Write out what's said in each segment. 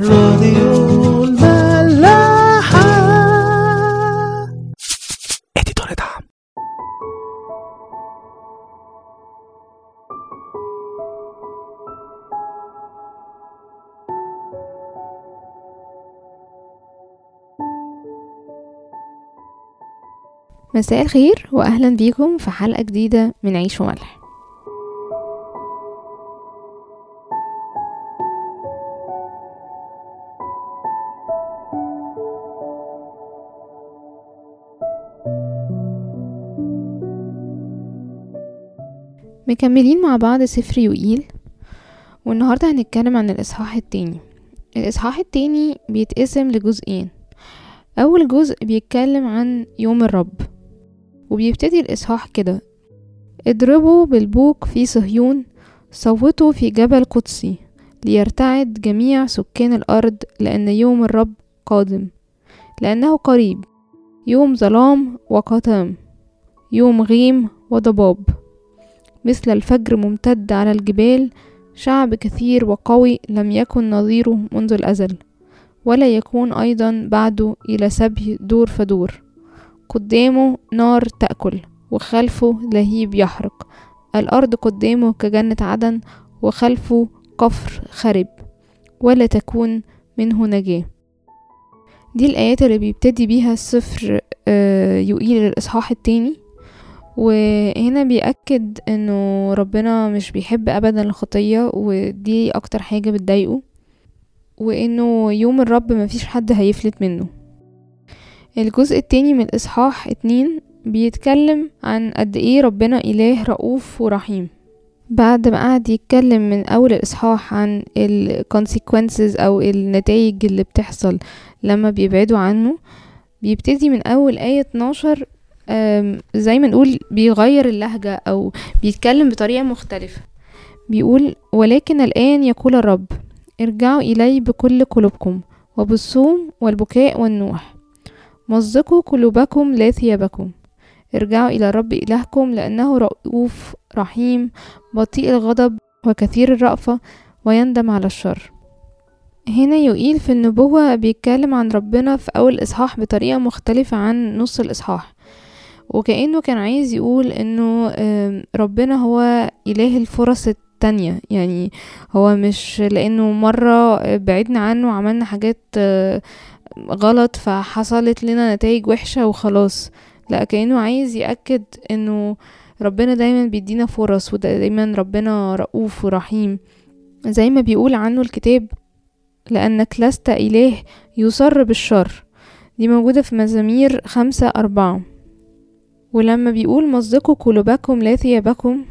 راديو الملاحة. اديتور دعم. مساء الخير واهلا بيكم في حلقة جديدة من عيش وملح. مكملين مع بعض سفر يوئيل والنهاردة هنتكلم عن الإصحاح التاني. الإصحاح التاني بيتقسم لجزئين. أول جزء بيتكلم عن يوم الرب وبيبتدي الإصحاح كده اضربوا بالبوق في صهيون صوتوا في جبل قدسي ليرتعد جميع سكان الأرض لأن يوم الرب قادم لأنه قريب. يوم ظلام وقتام يوم غيم وضباب. مثل الفجر ممتد على الجبال شعب كثير وقوي لم يكن نظيره منذ الأزل ولا يكون أيضا بعده إلى سبي دور فدور. قدامه نار تأكل وخلفه لهيب يحرق. الأرض قدامه كجنة عدن وخلفه قفر خرب ولا تكون منه نجاة. دي الآيات اللي بيبتدي بيها السفر آه، يقيل الإصحاح التاني. وهنا بيأكد إنه ربنا مش بيحب ابدا الخطية ودي أكتر حاجة بتضايقه وإنه يوم الرب مفيش حد هيفلت منه. الجزء التاني من الإصحاح اتنين بيتكلم عن قد إيه ربنا إله رؤوف ورحيم. بعد ما قعد يتكلم من أول الإصحاح عن ال consequences أو النتائج اللي بتحصل لما بيبعدوا عنه بيبتدي من أول آية 12 أم، زي ما نقول بيغير اللهجة أو بيتكلم بطريقة مختلفة. بيقول ولكن الآن يقول الرب ارجعوا إلي بكل قلوبكم وبالصوم والبكاء والنوح. مزقوا قلوبكم لا ثيابكم. ارجعوا إلى الرب إلهكم لأنه رؤوف رحيم بطيء الغضب وكثير الرأفة ويندم على الشر. هنا يقيل في النبوة بيتكلم عن ربنا في أول إصحاح بطريقة مختلفة عن نص الإصحاح. وكأنه كان عايز يقول إنه ربنا هو إله الفرص التانية. يعني هو مش لأنه مرة بعدنا عنه وعملنا حاجات آه، غلط فحصلت لنا نتائج وحشة وخلاص. لا كأنه عايز يأكد إنه ربنا دايما بيدينا فرص ودايما ربنا رؤوف ورحيم. زي ما بيقول عنه الكتاب لأنك لست إله يصر بالشر. دي موجودة في مزامير خمسة أربعة. ولما بيقول مزقوا قلوبكم لا ثيابكم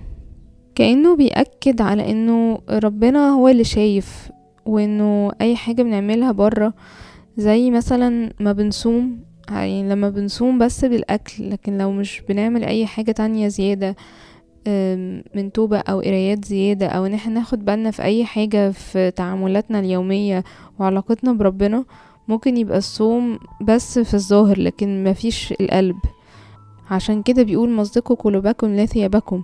كأنه بيأكد على إنه ربنا هو اللي شايف وإنه أي حاجة بنعملها برا زي مثلا ما بنصوم يعني لما بنصوم بس بالأكل لكن لو مش بنعمل أي حاجة تانية زيادة من توبة أو قرايات زيادة أو إن إحنا ناخد بالنا في أي حاجة في تعاملاتنا اليومية وعلاقتنا بربنا ممكن يبقى الصوم بس في الظاهر لكن مفيش القلب. عشان كده بيقول مصدقوا قلوبكم لا ثيابكم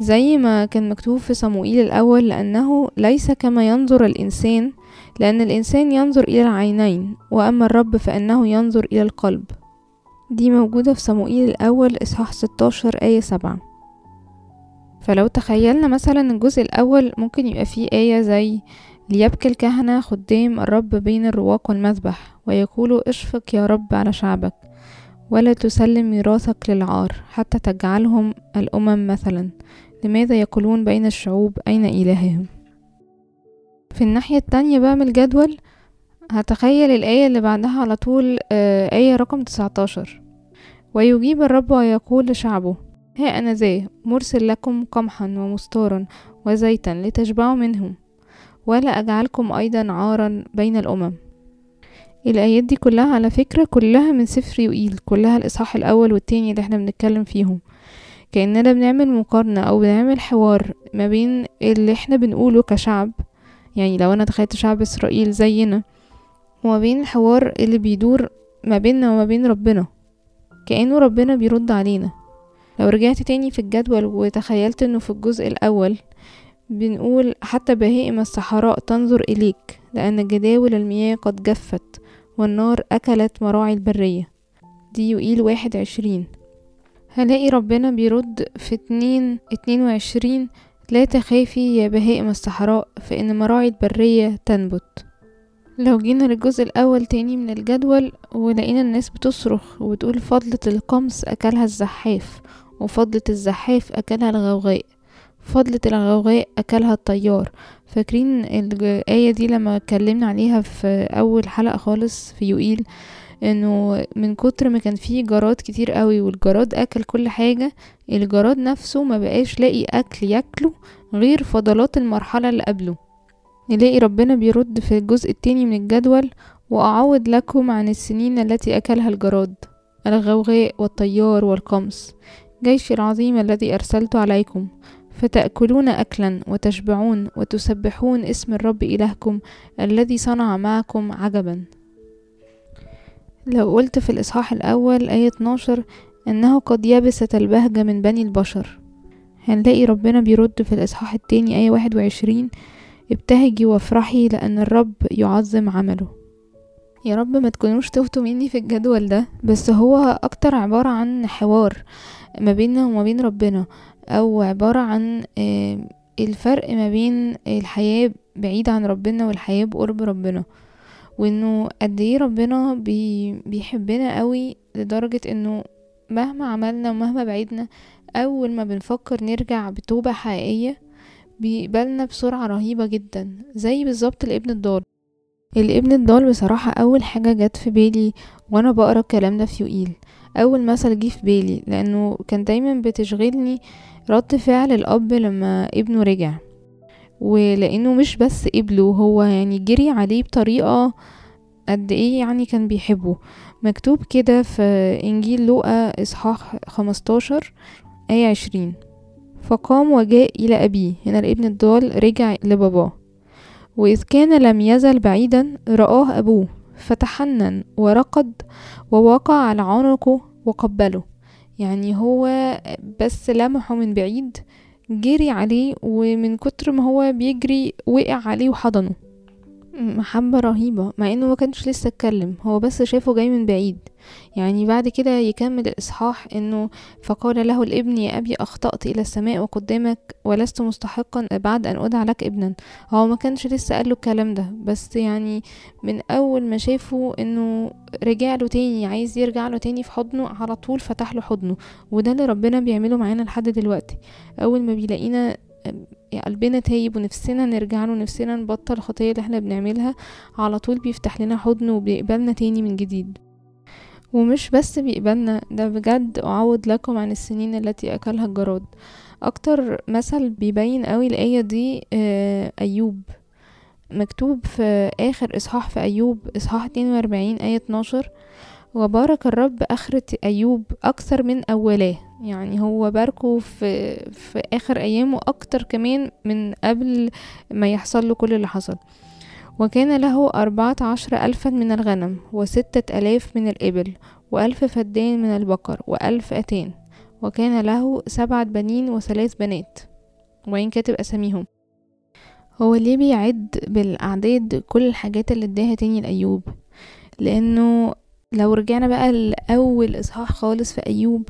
زي ما كان مكتوب في صموئيل الأول لأنه ليس كما ينظر الإنسان لأن الإنسان ينظر إلى العينين وأما الرب فإنه ينظر إلى القلب. دي موجودة في صموئيل الأول إصحاح 16 آية 7 فلو تخيلنا مثلا الجزء الأول ممكن يبقى فيه آية زي ليبكي الكهنة خدام الرب بين الرواق والمذبح ويقولوا اشفق يا رب على شعبك. ولا تسلم ميراثك للعار حتى تجعلهم الأمم مثلا. لماذا يقولون بين الشعوب أين إلههم؟ في الناحية التانية بقى من الجدول هتخيل الآية اللي بعدها على طول آه، آية رقم 19 ويجيب الرب ويقول لشعبه ها أنا ذا مرسل لكم قمحا ومستارا وزيتا لتشبعوا منهم ولا أجعلكم أيضا عارا بين الأمم. الآيات دي كلها على فكرة كلها من سفر يوئيل كلها الإصحاح الأول والتاني اللي إحنا بنتكلم فيهم. كأننا بنعمل مقارنة أو بنعمل حوار ما بين اللي إحنا بنقوله كشعب يعني لو أنا تخيلت شعب إسرائيل زينا وما بين الحوار اللي بيدور ما بيننا وما بين ربنا. كأنه ربنا بيرد علينا. لو رجعت تاني في الجدول وتخيلت إنه في الجزء الأول بنقول حتى بهائم الصحراء تنظر إليك لأن جداول المياه قد جفت. والنار أكلت مراعي البرية. دي يقيل واحد عشرين. هلاقي ربنا بيرد في اتنين اتنين وعشرين. لا تخافي يا بهائم الصحراء فإن مراعي البرية تنبت. لو جينا للجزء الأول تاني من الجدول ولقينا الناس بتصرخ وبتقول فضلة القمص أكلها الزحاف وفضلة الزحاف أكلها الغوغاء. فضلة الغوغاء أكلها الطيار. فاكرين الآية دي لما اتكلمنا عليها في أول حلقة خالص في يوئيل؟ إنه من كتر ما كان فيه جراد كتير قوي والجراد أكل كل حاجة الجراد نفسه ما بقاش لاقي أكل ياكله غير فضلات المرحلة اللي قبله. نلاقي ربنا بيرد في الجزء التاني من الجدول وأعوض لكم عن السنين التي أكلها الجراد الغوغاء والطيار والقمص. جيش العظيم الذي أرسلت عليكم. فتأكلون أكلا وتشبعون وتسبحون اسم الرب إلهكم الذي صنع معكم عجبا. لو قلت في الإصحاح الأول آية 12 أنه قد يبست البهجة من بني البشر. هنلاقي ربنا بيرد في الإصحاح التاني آية 21 ابتهجي وافرحي لأن الرب يعظم عمله. يا رب ما تكونوش تهتوا مني في الجدول ده بس هو أكتر عبارة عن حوار ما بيننا وما بين ربنا. أو عبارة عن الفرق ما بين الحياة بعيدة عن ربنا والحياة بقرب ربنا. وإنه قد إيه ربنا بي بيحبنا قوي لدرجة إنه مهما عملنا ومهما بعيدنا أول ما بنفكر نرجع بتوبة حقيقية بيقبلنا بسرعة رهيبة جدا زي بالظبط الابن الضال. الابن الضال بصراحة أول حاجة جت في بالي وأنا بقرأ الكلام ده في يوئيل. أول مثل جه في بالي لأنه كان دايما بتشغلني رد فعل الأب لما ابنه رجع. ولأنه مش بس قبله هو يعني جري عليه بطريقة قد إيه يعني كان بيحبه. مكتوب كده في إنجيل لوقا إصحاح خمستاشر آية عشرين. فقام وجاء إلى أبيه هنا الابن الضال رجع لباباه. وإذ كان لم يزل بعيدا رآه أبوه. فتحنن ورقد ووقع على عنقه وقبله. يعني هو بس لمحه من بعيد جري عليه ومن كتر ما هو بيجري وقع عليه وحضنه. محبة رهيبة مع إنه ما كانش لسه اتكلم هو بس شافه جاي من بعيد. يعني بعد كده يكمل الإصحاح إنه فقال له الابن يا أبي أخطأت إلى السماء وقدامك ولست مستحقا بعد أن أدعى لك ابنا. هو ما كانش لسه قال له الكلام ده بس يعني من أول ما شافه إنه رجع له تاني عايز يرجع له تاني في حضنه على طول فتح له حضنه. وده اللي ربنا بيعمله معانا لحد دلوقتي. أول ما بيلاقينا قلبنا تايب ونفسنا نرجع له نفسنا نبطل الخطية اللي إحنا بنعملها. على طول بيفتح لنا حضن وبيقبلنا تاني من جديد. ومش بس بيقبلنا ده بجد أعوض لكم عن السنين التي أكلها الجراد. أكتر مثل بيبين قوي الآية دي أيوب. مكتوب في آخر إصحاح في أيوب إصحاح 42 آية 12 وبارك الرب آخرة أيوب أكثر من أولاه. يعني هو باركه في, في آخر أيامه أكتر كمان من قبل ما يحصل له كل اللي حصل. وكان له أربعة عشر ألفا من الغنم وستة ألاف من الإبل وألف فدان من البقر وألف أتان وكان له سبعة بنين وثلاث بنات. وين كاتب أساميهم. هو ليه بيعد بالأعداد كل الحاجات اللي اداها تاني لأيوب؟ لأنه لو رجعنا بقى لأول إصحاح خالص في أيوب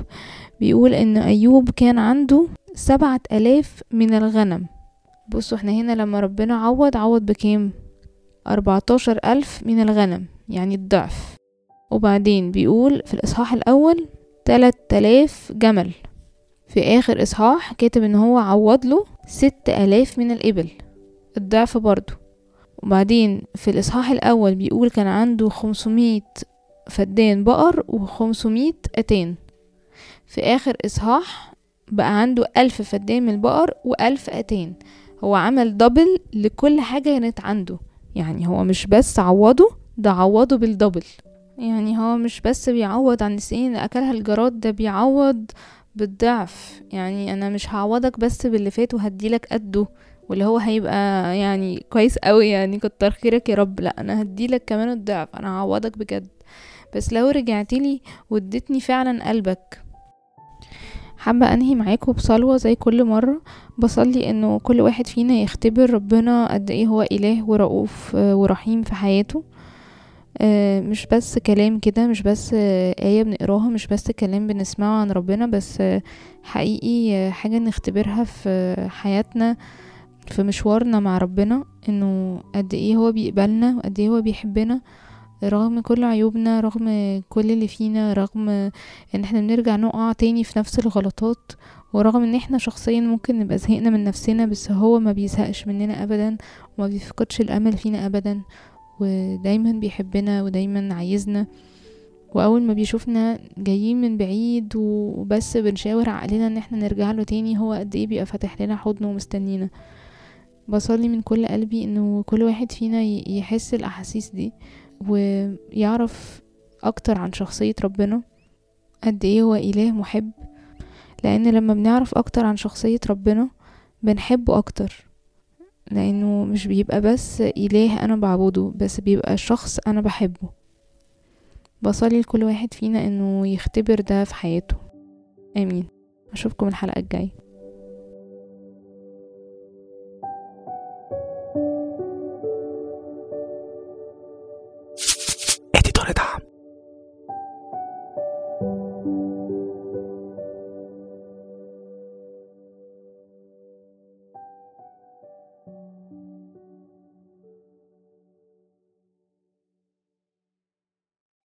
بيقول إن أيوب كان عنده سبعة ألاف من الغنم. بصوا إحنا هنا لما ربنا عوض عوض بكام؟ أربعتاشر ألف من الغنم يعني الضعف. وبعدين بيقول في الإصحاح الأول تلات آلاف جمل. في آخر إصحاح كاتب إن هو عوض له ست آلاف من الإبل. الضعف برضو وبعدين في الإصحاح الأول بيقول كان عنده خمسمية فدان بقر وخمسمية أتان في آخر إصحاح بقى عنده ألف فدان من البقر وألف أتان هو عمل دبل لكل حاجة كانت عنده. يعني هو مش بس عوضه ده عوضه بالدبل. يعني هو مش بس بيعوض عن السنين اللي أكلها الجراد ده بيعوض بالضعف. يعني أنا مش هعوضك بس باللي فات وهديلك قده واللي هو هيبقى يعني كويس قوي يعني كتر خيرك يا رب. لأ أنا هديلك كمان الضعف. أنا هعوضك بجد. بس لو رجعتلي واديتني فعلا قلبك. حابة أنهي معاكم بصلوة زي كل مرة؟ بصلي إنه كل واحد فينا يختبر ربنا قد إيه هو إله ورؤوف آه، ورحيم في حياته. آه، مش بس كلام كده مش بس آه، آية بنقراها مش بس كلام بنسمعه عن ربنا بس حقيقي حاجة نختبرها في حياتنا في مشوارنا مع ربنا إنه قد إيه هو بيقبلنا وقد إيه هو بيحبنا. رغم كل عيوبنا رغم كل اللي فينا رغم إن إحنا بنرجع نقع تاني في نفس الغلطات ورغم إن إحنا شخصيا ممكن نبقى زهقنا من نفسنا بس هو ما بيزهقش مننا ابدا وما بيفقدش الأمل فينا ابدا ودايما بيحبنا ودايما عايزنا. وأول ما بيشوفنا جايين من بعيد وبس بنشاور عقلنا إن إحنا نرجع له تاني هو قد إيه بيبقى فاتح لنا حضنه ومستنينا. بصلي من كل قلبي إنه كل واحد فينا يحس الأحاسيس دي. ويعرف أكتر عن شخصية ربنا قد إيه هو إله محب. لأن لما بنعرف أكتر عن شخصية ربنا بنحبه أكتر. لأنه مش بيبقى بس إله أنا بعبده بس بيبقى شخص أنا بحبه. بصلي لكل واحد فينا إنه يختبر ده في حياته. آمين. أشوفكم الحلقة الجاية.